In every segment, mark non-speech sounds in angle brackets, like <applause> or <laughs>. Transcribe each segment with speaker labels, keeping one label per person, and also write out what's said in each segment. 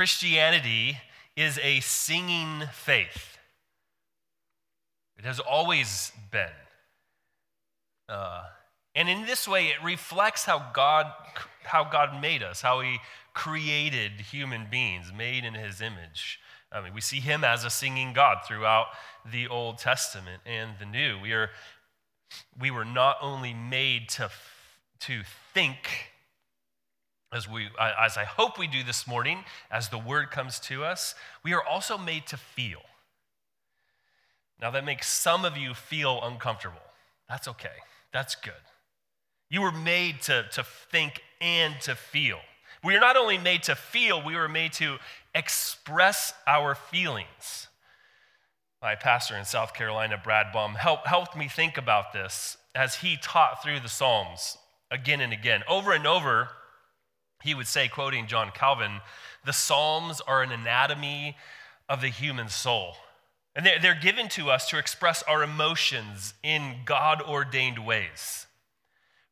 Speaker 1: Christianity is a singing faith. It has always been. Uh, and in this way, it reflects how God, how God made us, how He created human beings, made in His image. I mean, we see Him as a singing God throughout the Old Testament and the New. We, are, we were not only made to, to think, as, we, as I hope we do this morning, as the word comes to us, we are also made to feel. Now, that makes some of you feel uncomfortable. That's okay, that's good. You were made to, to think and to feel. We are not only made to feel, we were made to express our feelings. My pastor in South Carolina, Brad Baum, helped, helped me think about this as he taught through the Psalms again and again. Over and over, he would say, quoting John Calvin, the Psalms are an anatomy of the human soul. And they're, given to us to express our emotions in God ordained ways.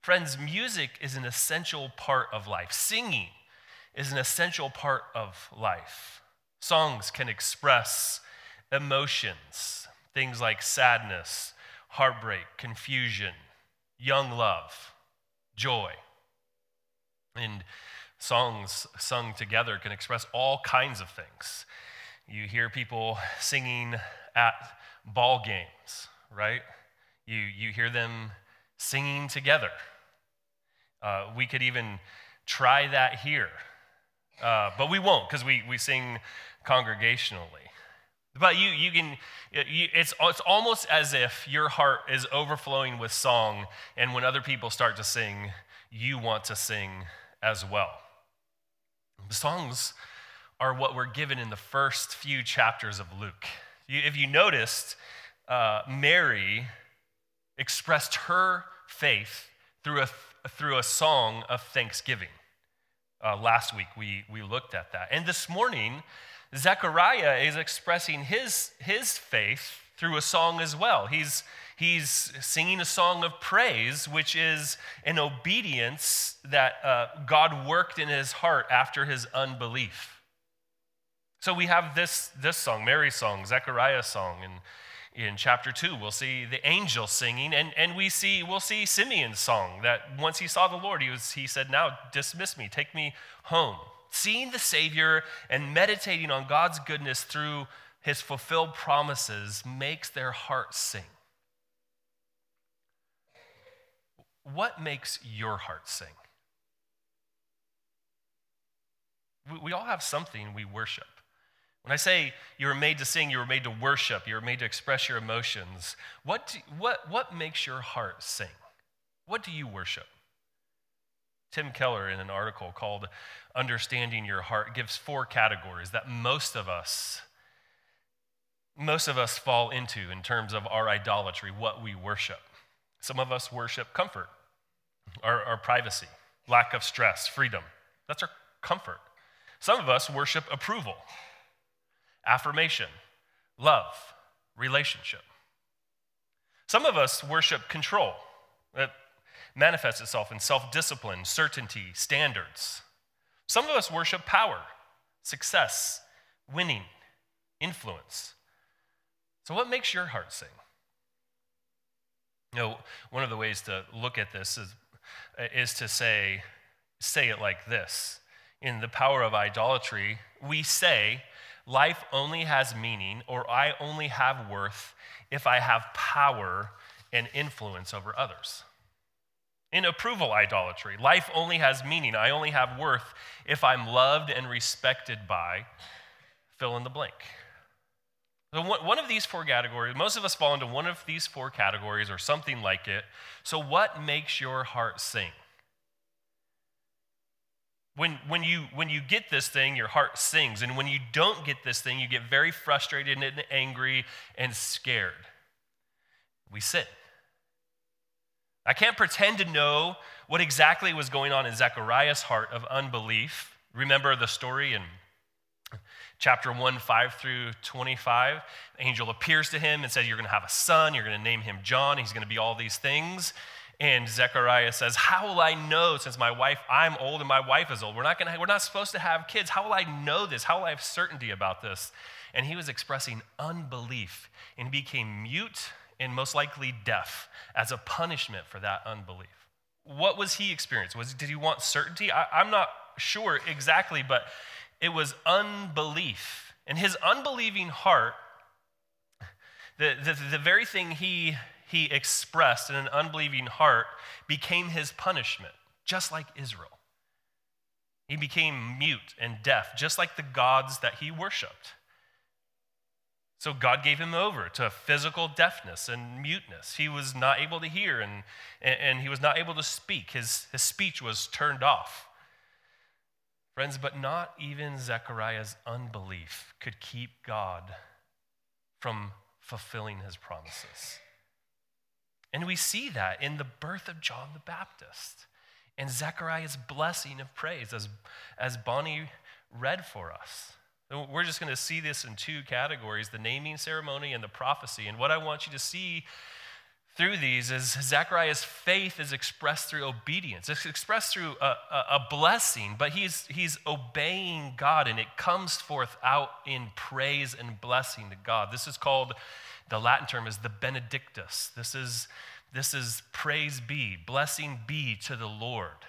Speaker 1: Friends, music is an essential part of life. Singing is an essential part of life. Songs can express emotions, things like sadness, heartbreak, confusion, young love, joy. And songs sung together can express all kinds of things. You hear people singing at ball games, right? You, you hear them singing together. Uh, we could even try that here, uh, but we won't because we, we sing congregationally. But you, you can, you, it's, it's almost as if your heart is overflowing with song, and when other people start to sing, you want to sing as well. The songs are what we're given in the first few chapters of Luke. If you noticed, uh, Mary expressed her faith through a, through a song of thanksgiving. Uh, last week we, we looked at that. And this morning, Zechariah is expressing his, his faith through a song as well. He's, he's singing a song of praise, which is an obedience that uh, God worked in his heart after his unbelief. So we have this, this song, Mary's song, Zechariah's song, and in chapter 2 we'll see the angel singing and, and we see we'll see simeon's song that once he saw the lord he, was, he said now dismiss me take me home seeing the Savior and meditating on God's goodness through his fulfilled promises makes their hearts sing. What makes your heart sing? We, all have something we worship. When I say you were made to sing, you were made to worship, you were made to express your emotions, what, do, what, what makes your heart sing? What do you worship? Tim Keller, in an article called Understanding Your Heart, gives four categories that most of us most of us fall into in terms of our idolatry, what we worship. Some of us worship comfort, our, our privacy, lack of stress, freedom. That's our comfort. Some of us worship approval, affirmation, love, relationship. Some of us worship control that manifests itself in self discipline, certainty, standards. Some of us worship power, success, winning, influence. So, what makes your heart sing? You know, one of the ways to look at this is, Uh, is to say, say it like this. In the power of idolatry, we say, life only has meaning or I only have worth if I have power and influence over others. In approval idolatry, life only has meaning. I only have worth if I'm loved and respected by fill in the blank. So, one of these four categories, most of us fall into one of these four categories or something like it. So, what makes your heart sing? When, when, you, when you get this thing, your heart sings. And when you don't get this thing, you get very frustrated and angry and scared. We sit. I can't pretend to know what exactly was going on in Zechariah's heart of unbelief. Remember the story in chapter 1, 5 through 25? The angel appears to him and says, You're going to have a son, you're going to name him John, he's going to be all these things. And Zechariah says, How will I know since my wife, I'm old and my wife is old? We're not, gonna, we're not supposed to have kids. How will I know this? How will I have certainty about this? And he was expressing unbelief and became mute and most likely deaf as a punishment for that unbelief. What was he experiencing? Was, did he want certainty? I, I'm not sure exactly, but it was unbelief. And his unbelieving heart, the, the, the very thing he, he expressed in an unbelieving heart, became his punishment, just like Israel. He became mute and deaf, just like the gods that he worshiped. So God gave him over to physical deafness and muteness. He was not able to hear and, and he was not able to speak. His, his speech was turned off. Friends, but not even Zechariah's unbelief could keep God from fulfilling his promises. And we see that in the birth of John the Baptist and Zechariah's blessing of praise, as, as Bonnie read for us. We're just going to see this in two categories the naming ceremony and the prophecy. And what I want you to see through these is Zechariah's faith is expressed through obedience. It's expressed through a, a, a, blessing, but he's, he's obeying God and it comes forth out in praise and blessing to God. This is called, the Latin term is the benedictus. This is, this is praise be, blessing be to the Lord.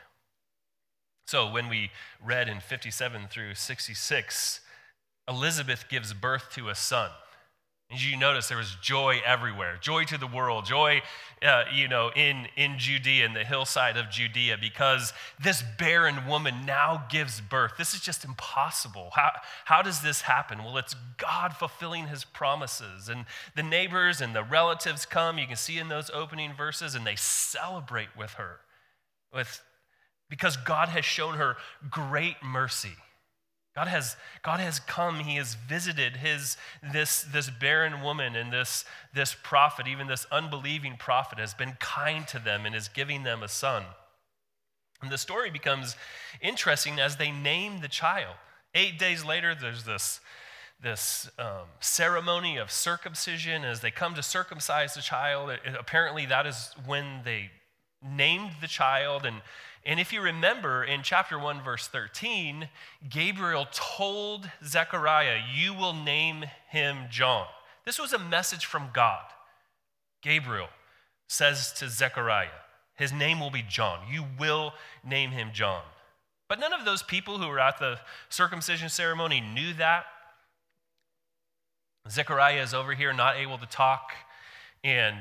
Speaker 1: So when we read in 57 through 66, Elizabeth gives birth to a son. You notice there was joy everywhere joy to the world, joy, uh, you know, in, in Judea, in the hillside of Judea, because this barren woman now gives birth. This is just impossible. How, how does this happen? Well, it's God fulfilling his promises. And the neighbors and the relatives come, you can see in those opening verses, and they celebrate with her with, because God has shown her great mercy. God has, God has come, He has visited his, this, this barren woman and this, this prophet, even this unbelieving prophet, has been kind to them and is giving them a son. And the story becomes interesting as they name the child. Eight days later, there's this, this um, ceremony of circumcision. As they come to circumcise the child, it, apparently that is when they named the child and and if you remember in chapter 1, verse 13, Gabriel told Zechariah, You will name him John. This was a message from God. Gabriel says to Zechariah, His name will be John. You will name him John. But none of those people who were at the circumcision ceremony knew that. Zechariah is over here not able to talk, and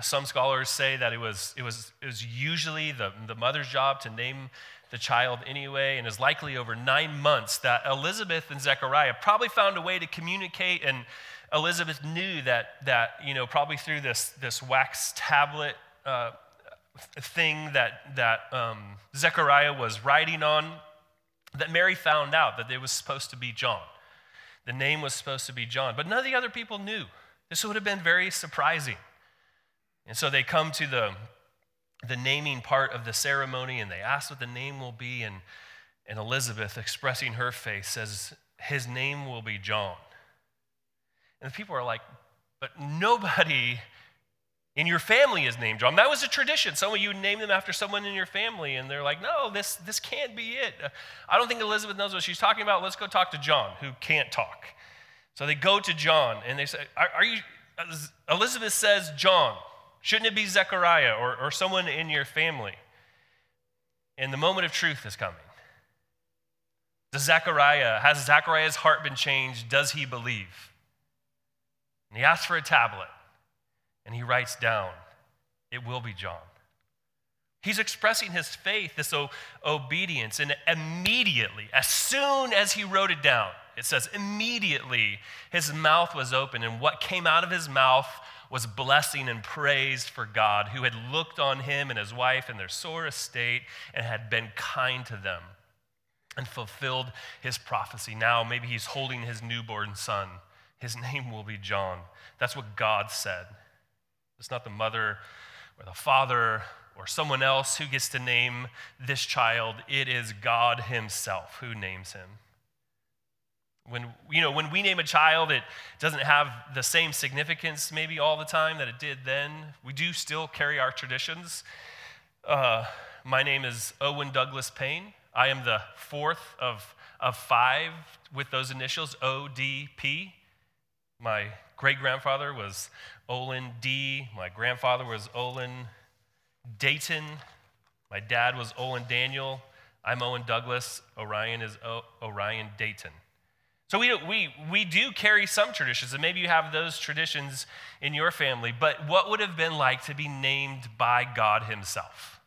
Speaker 1: some scholars say that it was, it was, it was usually the, the mother's job to name the child anyway, and is likely over nine months that Elizabeth and Zechariah probably found a way to communicate, and Elizabeth knew that, that you know, probably through this, this wax tablet uh, thing that, that um, Zechariah was writing on, that Mary found out that it was supposed to be John. The name was supposed to be John, but none of the other people knew. This would have been very surprising. And so they come to the, the naming part of the ceremony and they ask what the name will be. And, and Elizabeth, expressing her faith, says, His name will be John. And the people are like, But nobody in your family is named John. That was a tradition. Some of you name them after someone in your family, and they're like, no, this, this can't be it. I don't think Elizabeth knows what she's talking about. Let's go talk to John, who can't talk. So they go to John, and they say, Are, are you, Elizabeth says John. Shouldn't it be Zechariah or, or someone in your family? And the moment of truth is coming. Does Zechariah, has Zechariah's heart been changed? Does he believe? And he asks for a tablet and he writes down, It will be John. He's expressing his faith, this o- obedience, and immediately, as soon as he wrote it down, it says, immediately his mouth was open, and what came out of his mouth was blessing and praise for God, who had looked on him and his wife in their sore estate and had been kind to them and fulfilled his prophecy. Now, maybe he's holding his newborn son. His <laughs> name will be John. That's what God said. It's not the mother or the father or someone else who gets to name this child, it is God Himself who names him. When, you know, when we name a child, it doesn't have the same significance maybe all the time that it did then. We do still carry our traditions. Uh, my name is Owen Douglas Payne. I am the fourth of, of five with those initials, ODP. My great grandfather was Olin D. My grandfather was Olin Dayton. My dad was Olin Daniel. I'm Owen Douglas. Orion is o- Orion Dayton. So we, we, we do carry some traditions, and maybe you have those traditions in your family, but what would have been like to be named by God Himself?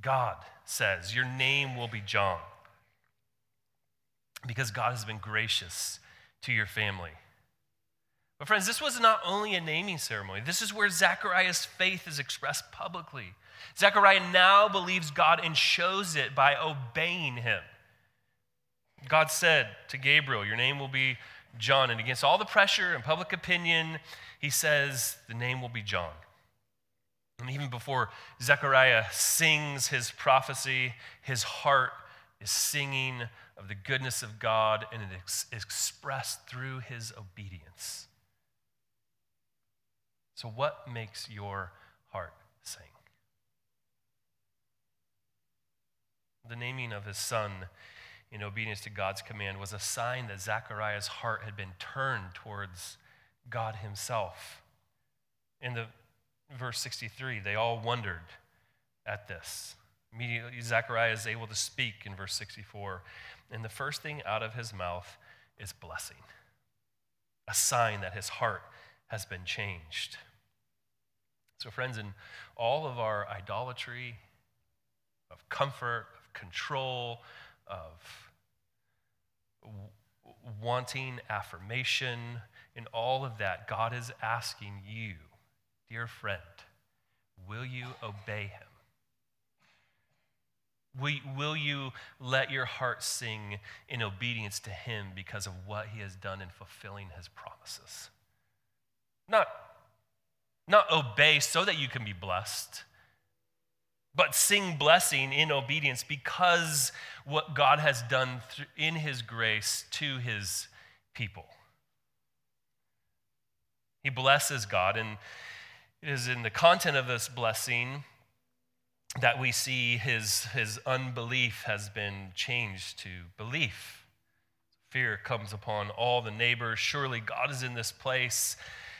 Speaker 1: God says, Your name will be John. Because God has been gracious to your family. But, friends, this was not only a naming ceremony, this is where Zechariah's faith is expressed publicly. Zechariah now believes God and shows it by obeying him. God said to Gabriel, Your name will be John. And against all the pressure and public opinion, he says, The name will be John. And even before Zechariah sings his prophecy, his heart is singing of the goodness of God, and it is expressed through his obedience. So, what makes your heart sing? The naming of his son in obedience to God's command was a sign that Zechariah's heart had been turned towards God himself. In the verse 63, they all wondered at this. Immediately, Zechariah is able to speak in verse 64. And the first thing out of his mouth is blessing, a sign that his heart has been changed. So, friends, in all of our idolatry, of comfort, of control, of wanting affirmation, in all of that, God is asking you, dear friend, will you obey him? Will, will you let your heart sing in obedience to him because of what he has done in fulfilling his promises? Not, not obey so that you can be blessed, but sing blessing in obedience because what God has done in his grace to his people. He blesses God, and it is in the content of this blessing that we see his, his unbelief has been changed to belief. Fear comes upon all the neighbors. Surely God is in this place.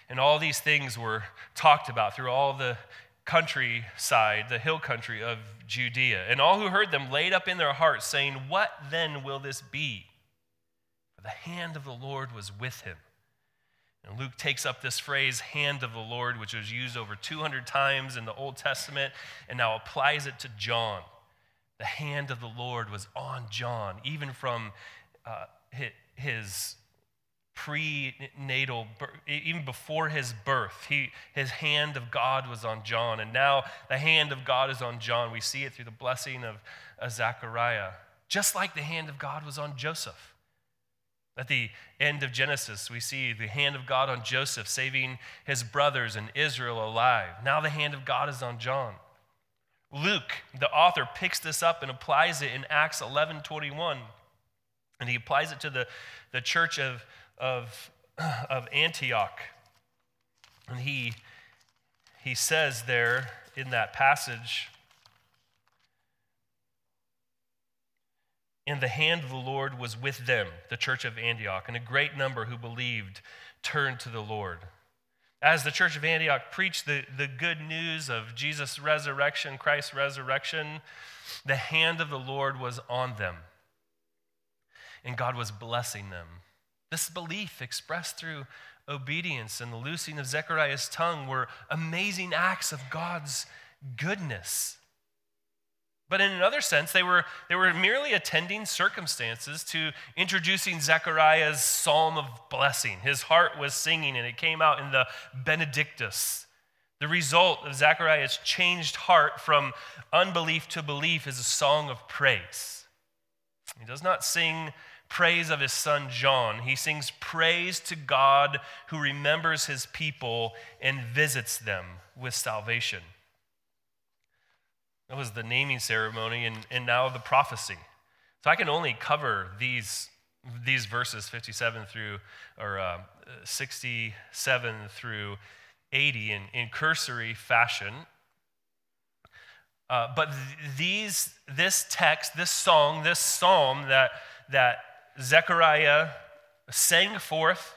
Speaker 1: And all these things were talked about through all the countryside, the hill country of Judea. And all who heard them laid up in their hearts, saying, What then will this be? For the hand of the Lord was with him. And Luke takes up this phrase, hand of the Lord, which was used over 200 times in the Old Testament, and now applies it to John. The hand of the Lord was on John, even from uh, his prenatal, even before his birth. He, his hand of God was on John, and now the hand of God is on John. We see it through the blessing of, of Zechariah, just like the hand of God was on Joseph. At the end of Genesis, we see the hand of God on Joseph, saving his brothers and Israel alive. Now the hand of God is on John. Luke, the author, picks this up and applies it in Acts 11 21. And he applies it to the, the church of, of, of Antioch. And he, he says there in that passage, And the hand of the Lord was with them, the church of Antioch, and a great number who believed turned to the Lord. As the church of Antioch preached the, the good news of Jesus' resurrection, Christ's resurrection, the hand of the Lord was on them. And God was blessing them. This belief expressed through obedience and the loosing of Zechariah's tongue were amazing acts of God's goodness. But in another sense, they were, they were merely attending circumstances to introducing Zechariah's psalm of blessing. His heart was singing, and it came out in the Benedictus. The result of Zechariah's changed heart from unbelief to belief is a song of praise. He does not sing praise of his son John, he sings praise to God who remembers his people and visits them with salvation. That was the naming ceremony and, and now the prophecy. So I can only cover these, these verses 57 through, or uh, 67 through 80 in, in cursory fashion. Uh, but th- these, this text, this song, this psalm that, that Zechariah sang forth,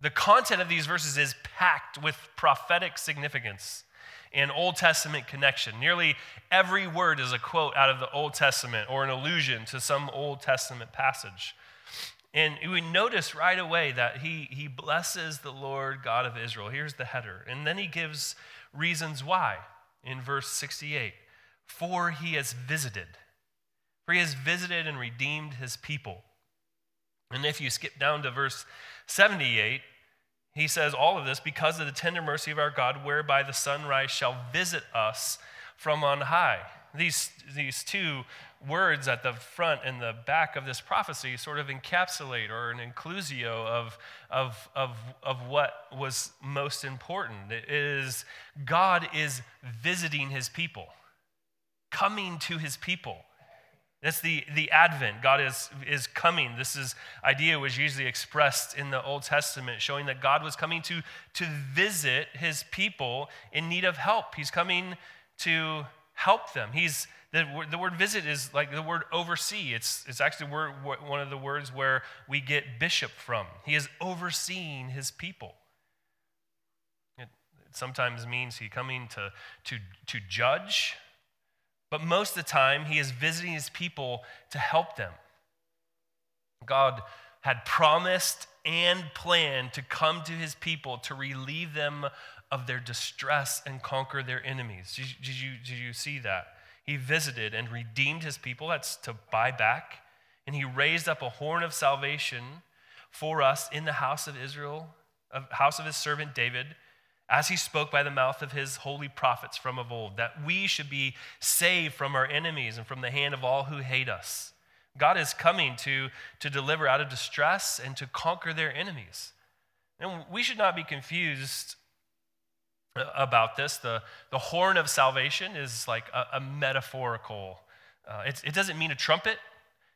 Speaker 1: the content of these verses is packed with prophetic significance and Old Testament connection. Nearly every word is a quote out of the Old Testament or an allusion to some Old Testament passage. And we notice right away that he, he blesses the Lord God of Israel. Here's the header. And then he gives reasons why in verse 68 For he has visited, for he has visited and redeemed his people. And if you skip down to verse 78, he says all of this because of the tender mercy of our God, whereby the sunrise shall visit us from on high. These, these two words at the front and the back of this prophecy sort of encapsulate or an inclusio of, of, of, of what was most important. It is God is visiting his people, coming to his people. That's the, the advent. God is, is coming. This is idea was usually expressed in the Old Testament, showing that God was coming to, to visit his people in need of help. He's coming to help them. He's the, the word visit is like the word oversee. It's, it's actually word, one of the words where we get bishop from. He is overseeing his people. It, it sometimes means he coming to, to, to judge, but most of the time, he is visiting his people to help them. God had promised and planned to come to his people to relieve them of their distress and conquer their enemies. Did you, did you, see that? He visited and redeemed his people. That's to buy back. And he raised up a horn of salvation for us in the house of Israel, house of his servant David as he spoke by the mouth of his holy prophets from of old, that we should be saved from our enemies and from the hand of all who hate us. God is coming to, to deliver out of distress and to conquer their enemies. And we should not be confused about this. The, the horn of salvation is like a, a metaphorical, uh, it doesn't mean a trumpet,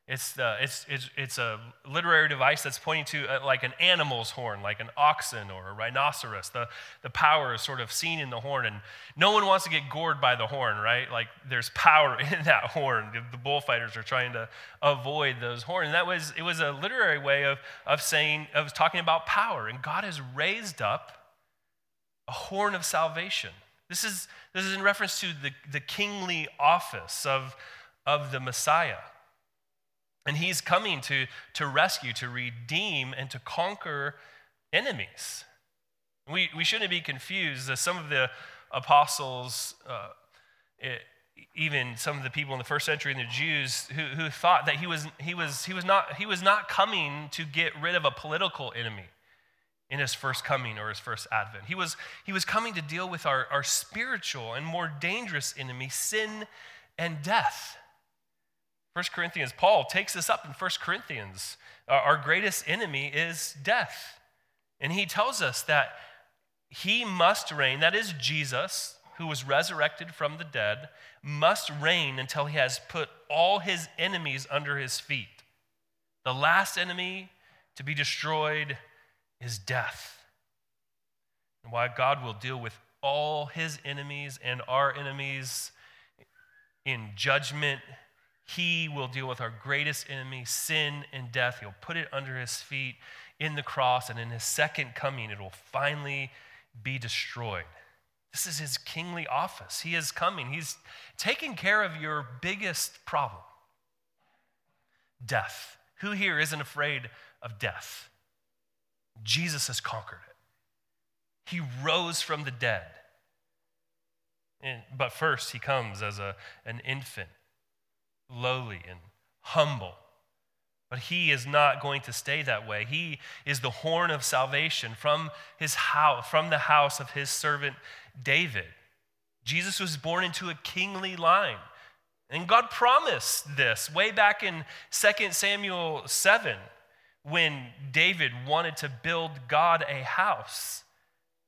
Speaker 1: it's, it's, it's, it's a literary device that's pointing to uh, like an animal's horn, like an oxen or a rhinoceros. The, the power is sort of seen in the horn, and no one wants to get gored by the horn, right? Like there's power <laughs> in that horn. The, the bullfighters are trying to avoid those horns. And that was, it was a literary way of, of saying, of talking about power. And God has raised up a horn of salvation. This is, this is in reference to the, the kingly office of, of the Messiah. And he's coming to, to rescue, to redeem, and to conquer enemies. We, we shouldn't be confused. that Some of the apostles, uh, it, even some of the people in the first century and the Jews who, who thought that he was, he, was, he, was not, he was not coming to get rid of a political enemy in his first coming or his first advent. He was, he was coming to deal with our, our spiritual and more dangerous enemy, sin and death. 1 Corinthians, Paul takes this up in 1 Corinthians. Uh, our greatest enemy is death. And he tells us that he must reign, that is, Jesus, who was resurrected from the dead, must reign until he has put all his enemies under his feet. The last enemy to be destroyed is death. And why God will deal with all his enemies and our enemies in judgment he will deal with our greatest enemy, sin and death. He'll put it under his feet in the cross, and in his second coming, it will finally be destroyed. This is his kingly office. He is coming. He's taking care of your biggest problem death. Who here isn't afraid of death? Jesus has conquered it. He rose from the dead. And, but first, he comes as a, an infant lowly and humble. But he is not going to stay that way. He is the horn of salvation from his house, from the house of his servant David. Jesus was born into a kingly line. And God promised this way back in 2 Samuel 7 when David wanted to build God a house.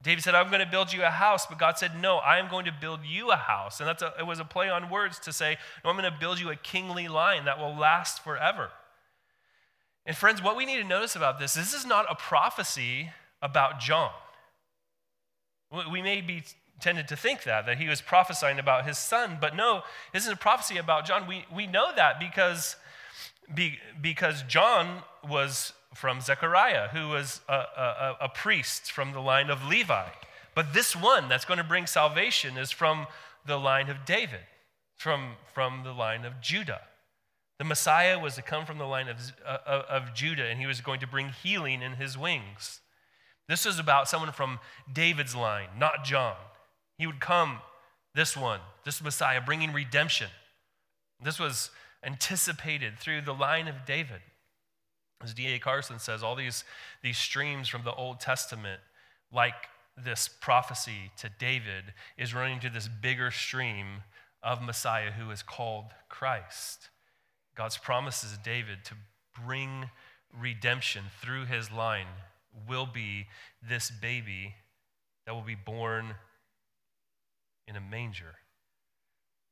Speaker 1: David said, I'm going to build you a house, but God said, No, I am going to build you a house. And that's a, it was a play on words to say, No, I'm going to build you a kingly line that will last forever. And friends, what we need to notice about this, this is not a prophecy about John. We may be tended to think that, that he was prophesying about his son. But no, this is a prophecy about John. We, we know that because, be, because John was from Zechariah, who was a, a, a priest from the line of Levi. But this one that's going to bring salvation is from the line of David, from, from the line of Judah. The Messiah was to come from the line of, uh, of Judah, and he was going to bring healing in his wings. This is about someone from David's line, not John. He would come, this one, this Messiah, bringing redemption. This was anticipated through the line of David. As D.A. Carson says, all these, these streams from the Old Testament, like this prophecy to David, is running to this bigger stream of Messiah who is called Christ. God's promises to David to bring redemption through his line will be this baby that will be born in a manger.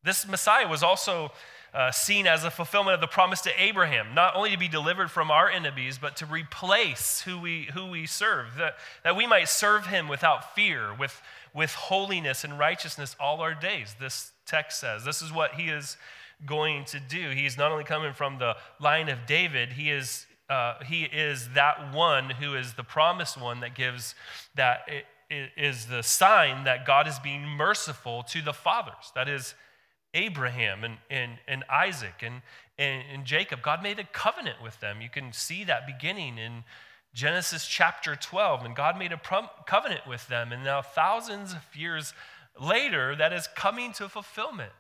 Speaker 1: This Messiah was also uh, seen as a fulfillment of the promise to Abraham, not only to be delivered from our enemies, but to replace who we, who we serve, that, that we might serve him without fear, with, with holiness and righteousness all our days. This text says this is what he is going to do. He is not only coming from the line of David, he is, uh, he is that one who is the promised one that gives that is the sign that God is being merciful to the fathers. That is Abraham and, and, and Isaac and, and, and Jacob. God made a covenant with them. You can see that beginning in Genesis chapter 12. And God made a prom- covenant with them. And now, thousands of years later, that is coming to fulfillment.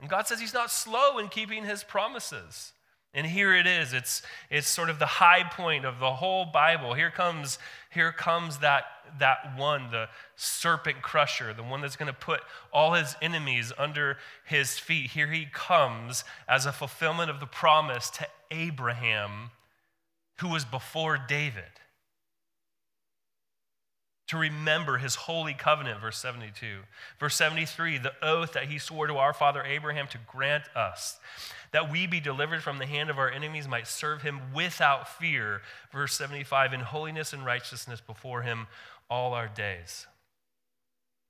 Speaker 1: And God says He's not slow in keeping His promises. And here it is. It's, it's sort of the high point of the whole Bible. Here comes, here comes that, that one, the serpent crusher, the one that's going to put all his enemies under his feet. Here he comes as a fulfillment of the promise to Abraham, who was before David to remember his holy covenant, verse 72. Verse 73, the oath that he swore to our father Abraham to grant us, that we be delivered from the hand of our enemies, might serve him without fear. Verse 75, in holiness and righteousness before him all our days.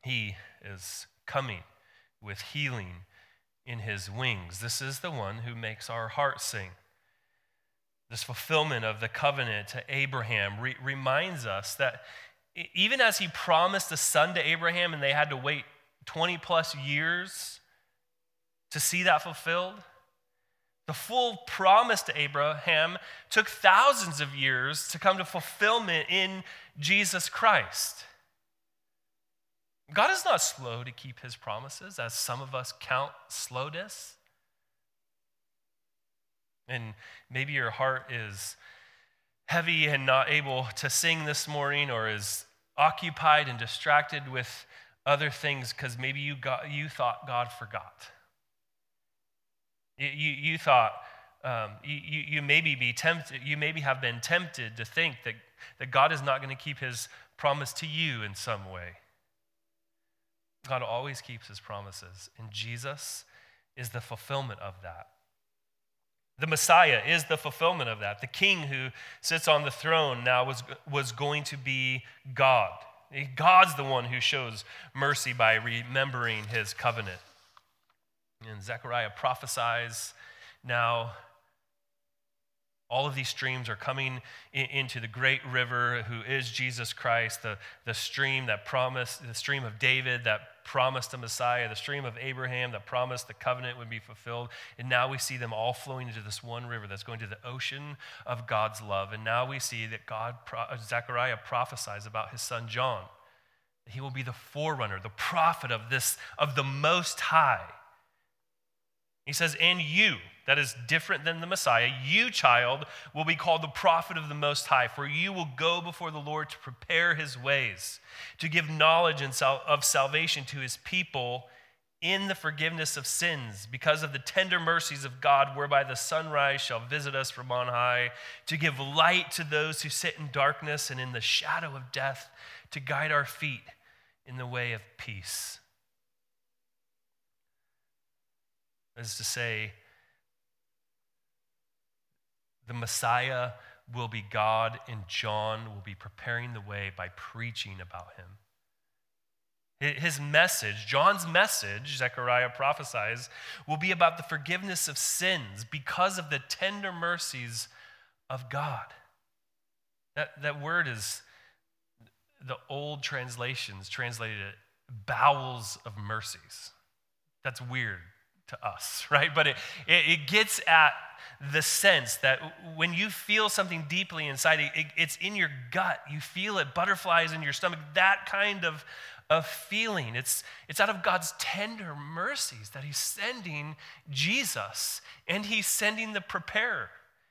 Speaker 1: He is coming with healing in his wings. This is the one who makes our hearts sing. This fulfillment of the covenant to Abraham re- reminds us that even as he promised a son to Abraham and they had to wait 20 plus years to see that fulfilled, the full promise to Abraham took thousands of years to come to fulfillment in Jesus Christ. God is not slow to keep his promises, as some of us count slowness. And maybe your heart is heavy and not able to sing this morning or is occupied and distracted with other things because maybe you, got, you thought God forgot. You, you, thought, um, you, you maybe be tempted, you maybe have been tempted to think that, that God is not going to keep his promise to you in some way. God always keeps his promises, and Jesus is the fulfillment of that. The Messiah is the fulfillment of that. The king who sits on the throne now was, was going to be God. God's the one who shows mercy by remembering his covenant. And Zechariah prophesies now all of these streams are coming in, into the great river who is Jesus Christ, the, the stream that promised, the stream of David that promised a Messiah, the stream of Abraham that promised the covenant would be fulfilled. And now we see them all flowing into this one river that's going to the ocean of God's love. And now we see that God, uh, Zechariah prophesies about his son John. He will be the forerunner, the prophet of this, of the Most High. He says, and you, that is different than the Messiah. You, child, will be called the prophet of the Most High, for you will go before the Lord to prepare his ways, to give knowledge of salvation to his people in the forgiveness of sins, because of the tender mercies of God, whereby the sunrise shall visit us from on high, to give light to those who sit in darkness and in the shadow of death, to guide our feet in the way of peace. That is to say, the Messiah will be God, and John will be preparing the way by preaching about him. His message, John's message, Zechariah prophesies, will be about the forgiveness of sins because of the tender mercies of God. That, that word is, the old translations translated it bowels of mercies. That's weird to us, <laughs> right? But it, it, gets at the sense that when you feel something deeply inside, it, it's in your gut. You feel it, butterflies in your stomach, that kind of, of feeling. It's, it's out of God's tender mercies that He's sending Jesus and He's sending the preparer.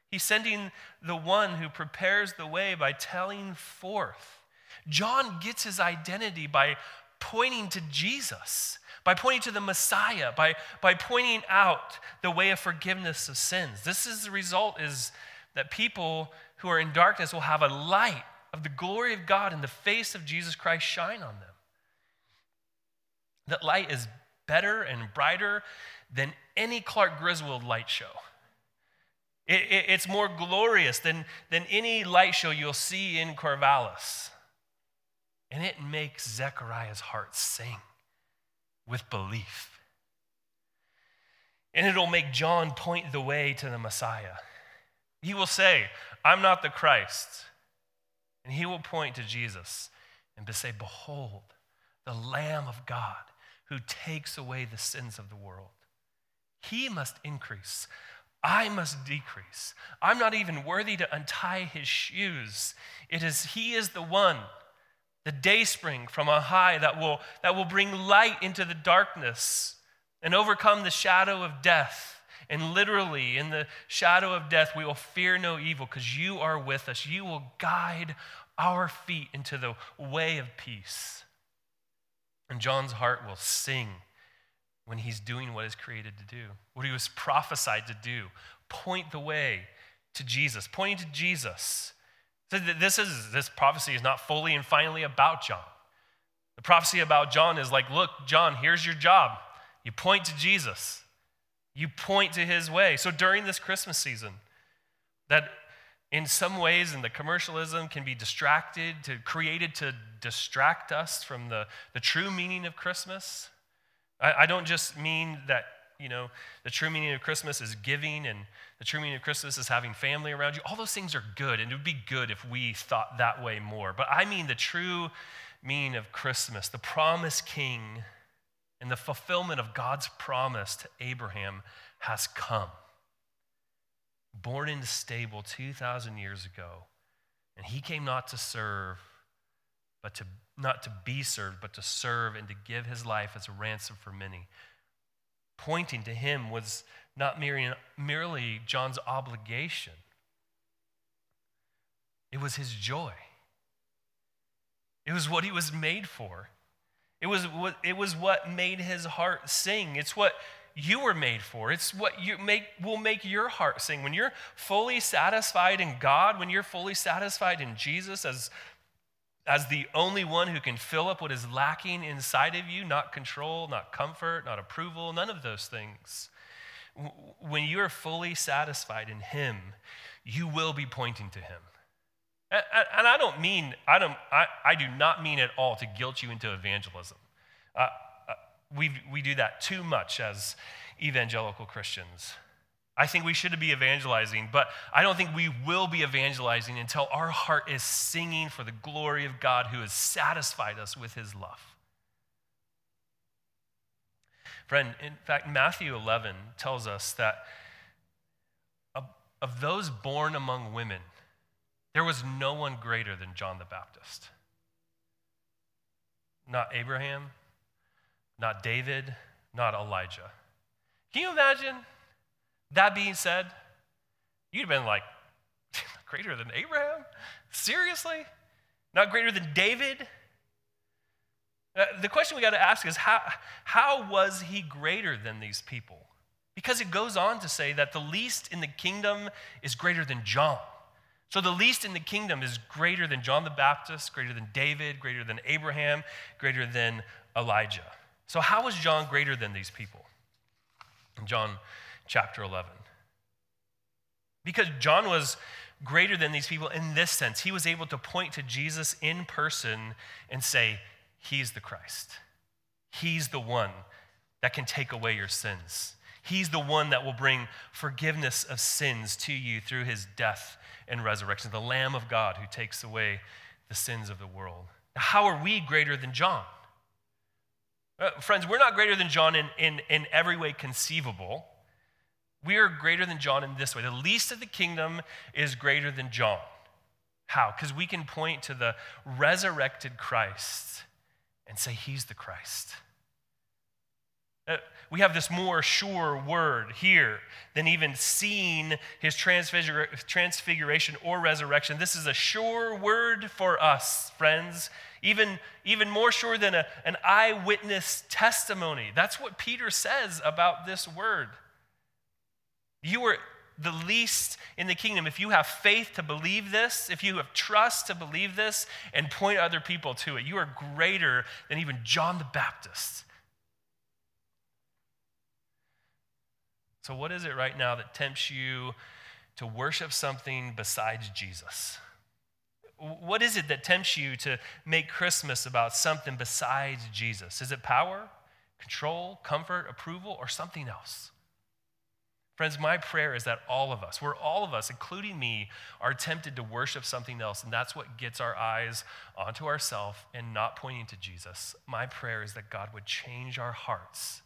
Speaker 1: He's sending the one who prepares the way by telling forth. John gets his identity by pointing to Jesus, by pointing to the Messiah, by, by pointing out the way of forgiveness of sins. This is the result is that people who are in darkness will have a light of the glory of God in the face of Jesus Christ shine on them. That light is better and brighter than any Clark Griswold light show. It, it, it's more glorious than, than any light show you'll see in Corvallis. And it makes Zechariah's heart sing with belief. And it'll make John point the way to the Messiah. He will say, I'm not the Christ. And he will point to Jesus and say, Behold, the Lamb of God who takes away the sins of the world. He must increase. I must decrease. I'm not even worthy to untie his shoes. It is he is the one, the day spring from on high that will, that will bring light into the darkness and overcome the shadow of death. And literally, in the shadow of death, we will fear no evil because you are with us. You will guide our feet into the way of peace. And John's heart will sing when he's doing what he's created to do, what he was prophesied to do. Point the way to Jesus, pointing to Jesus. So this, is, this prophecy is not fully and finally about John. The prophecy about John is like, look, John, here's your job. You point to Jesus, you point to his way. So during this Christmas season, that in some ways in the commercialism can be distracted to created to distract us from the, the true meaning of christmas I, I don't just mean that you know the true meaning of christmas is giving and the true meaning of christmas is having family around you all those things are good and it would be good if we thought that way more but i mean the true meaning of christmas the promised king and the fulfillment of god's promise to abraham has come born in the stable 2,000 years ago. And he came not to serve, but to not to be served, but to serve and to give his life as a ransom for many. Pointing to him was not merely, John's obligation, it was his joy. It was what he was made for. It was what, it was what made his heart sing. It's what you were made for. It's what you make will make your heart sing. When you're fully satisfied in God, when you're fully satisfied in Jesus as as the only one who can fill up what is lacking inside of you, not control, not comfort, not approval, none of those things. When you are fully satisfied in Him, you will be pointing to Him. And I don't mean, I, don't, I, I do not mean at all to guilt you into evangelism. Uh, we we do that too much as evangelical Christians. I think we should be evangelizing, but I don't think we will be evangelizing until our heart is singing for the glory of God who has satisfied us with his love. Friend, in fact, Matthew 11 tells us that of, of those born among women, there was no one greater than John the Baptist. Not Abraham, not David, not Elijah. Can you imagine that being said? You'd have been like, <laughs> greater than Abraham? Seriously? Not greater than David? Uh, the question we got to ask is how, how was he greater than these people? Because it goes on to say that the least in the kingdom is greater than John. So the least in the kingdom is greater than John the Baptist, greater than David, greater than Abraham, greater than Elijah. So, how was John greater than these people? John chapter 11. Because John was greater than these people in this sense. He was able to point to Jesus in person and say, He's the Christ. He's the one that can take away your sins. He's the one that will bring forgiveness of sins to you through his death and resurrection, the Lamb of God who takes away the sins of the world. How are we greater than John? Uh, friends, we're not greater than John in, in, in every way conceivable. We are greater than John in this way. The least of the kingdom is greater than John. How? Because we can point to the resurrected Christ and say, He's the Christ. Uh, we have this more sure word here than even seeing his transfiguration or resurrection. This is a sure word for us, friends. Even, even more sure than a, an eyewitness testimony. That's what Peter says about this word. You are the least in the kingdom if you have faith to believe this, if you have trust to believe this, and point other people to it. You are greater than even John the Baptist. So, what is it right now that tempts you to worship something besides Jesus? What is it that tempts you to make Christmas about something besides Jesus? Is it power, control, comfort, approval, or something else? Friends, my prayer is that all of us, we're all of us, including me, are tempted to worship something else, and that's what gets our eyes onto ourselves and not pointing to Jesus. My prayer is that God would change our hearts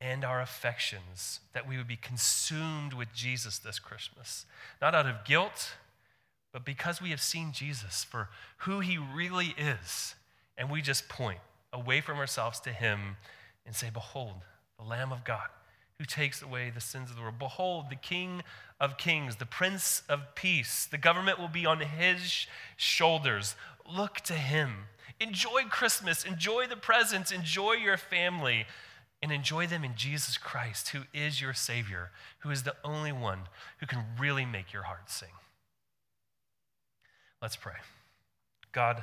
Speaker 1: and our affections, that we would be consumed with Jesus this Christmas, not out of guilt, but because we have seen Jesus for who he really is, and we just point away from ourselves to him and say, Behold, the Lamb of God who takes away the sins of the world. Behold, the King of kings, the Prince of peace. The government will be on his shoulders. Look to him. Enjoy Christmas. Enjoy the presents. Enjoy your family. And enjoy them in Jesus Christ, who is your Savior, who is the only one who can really make your heart sing. Let's pray. God,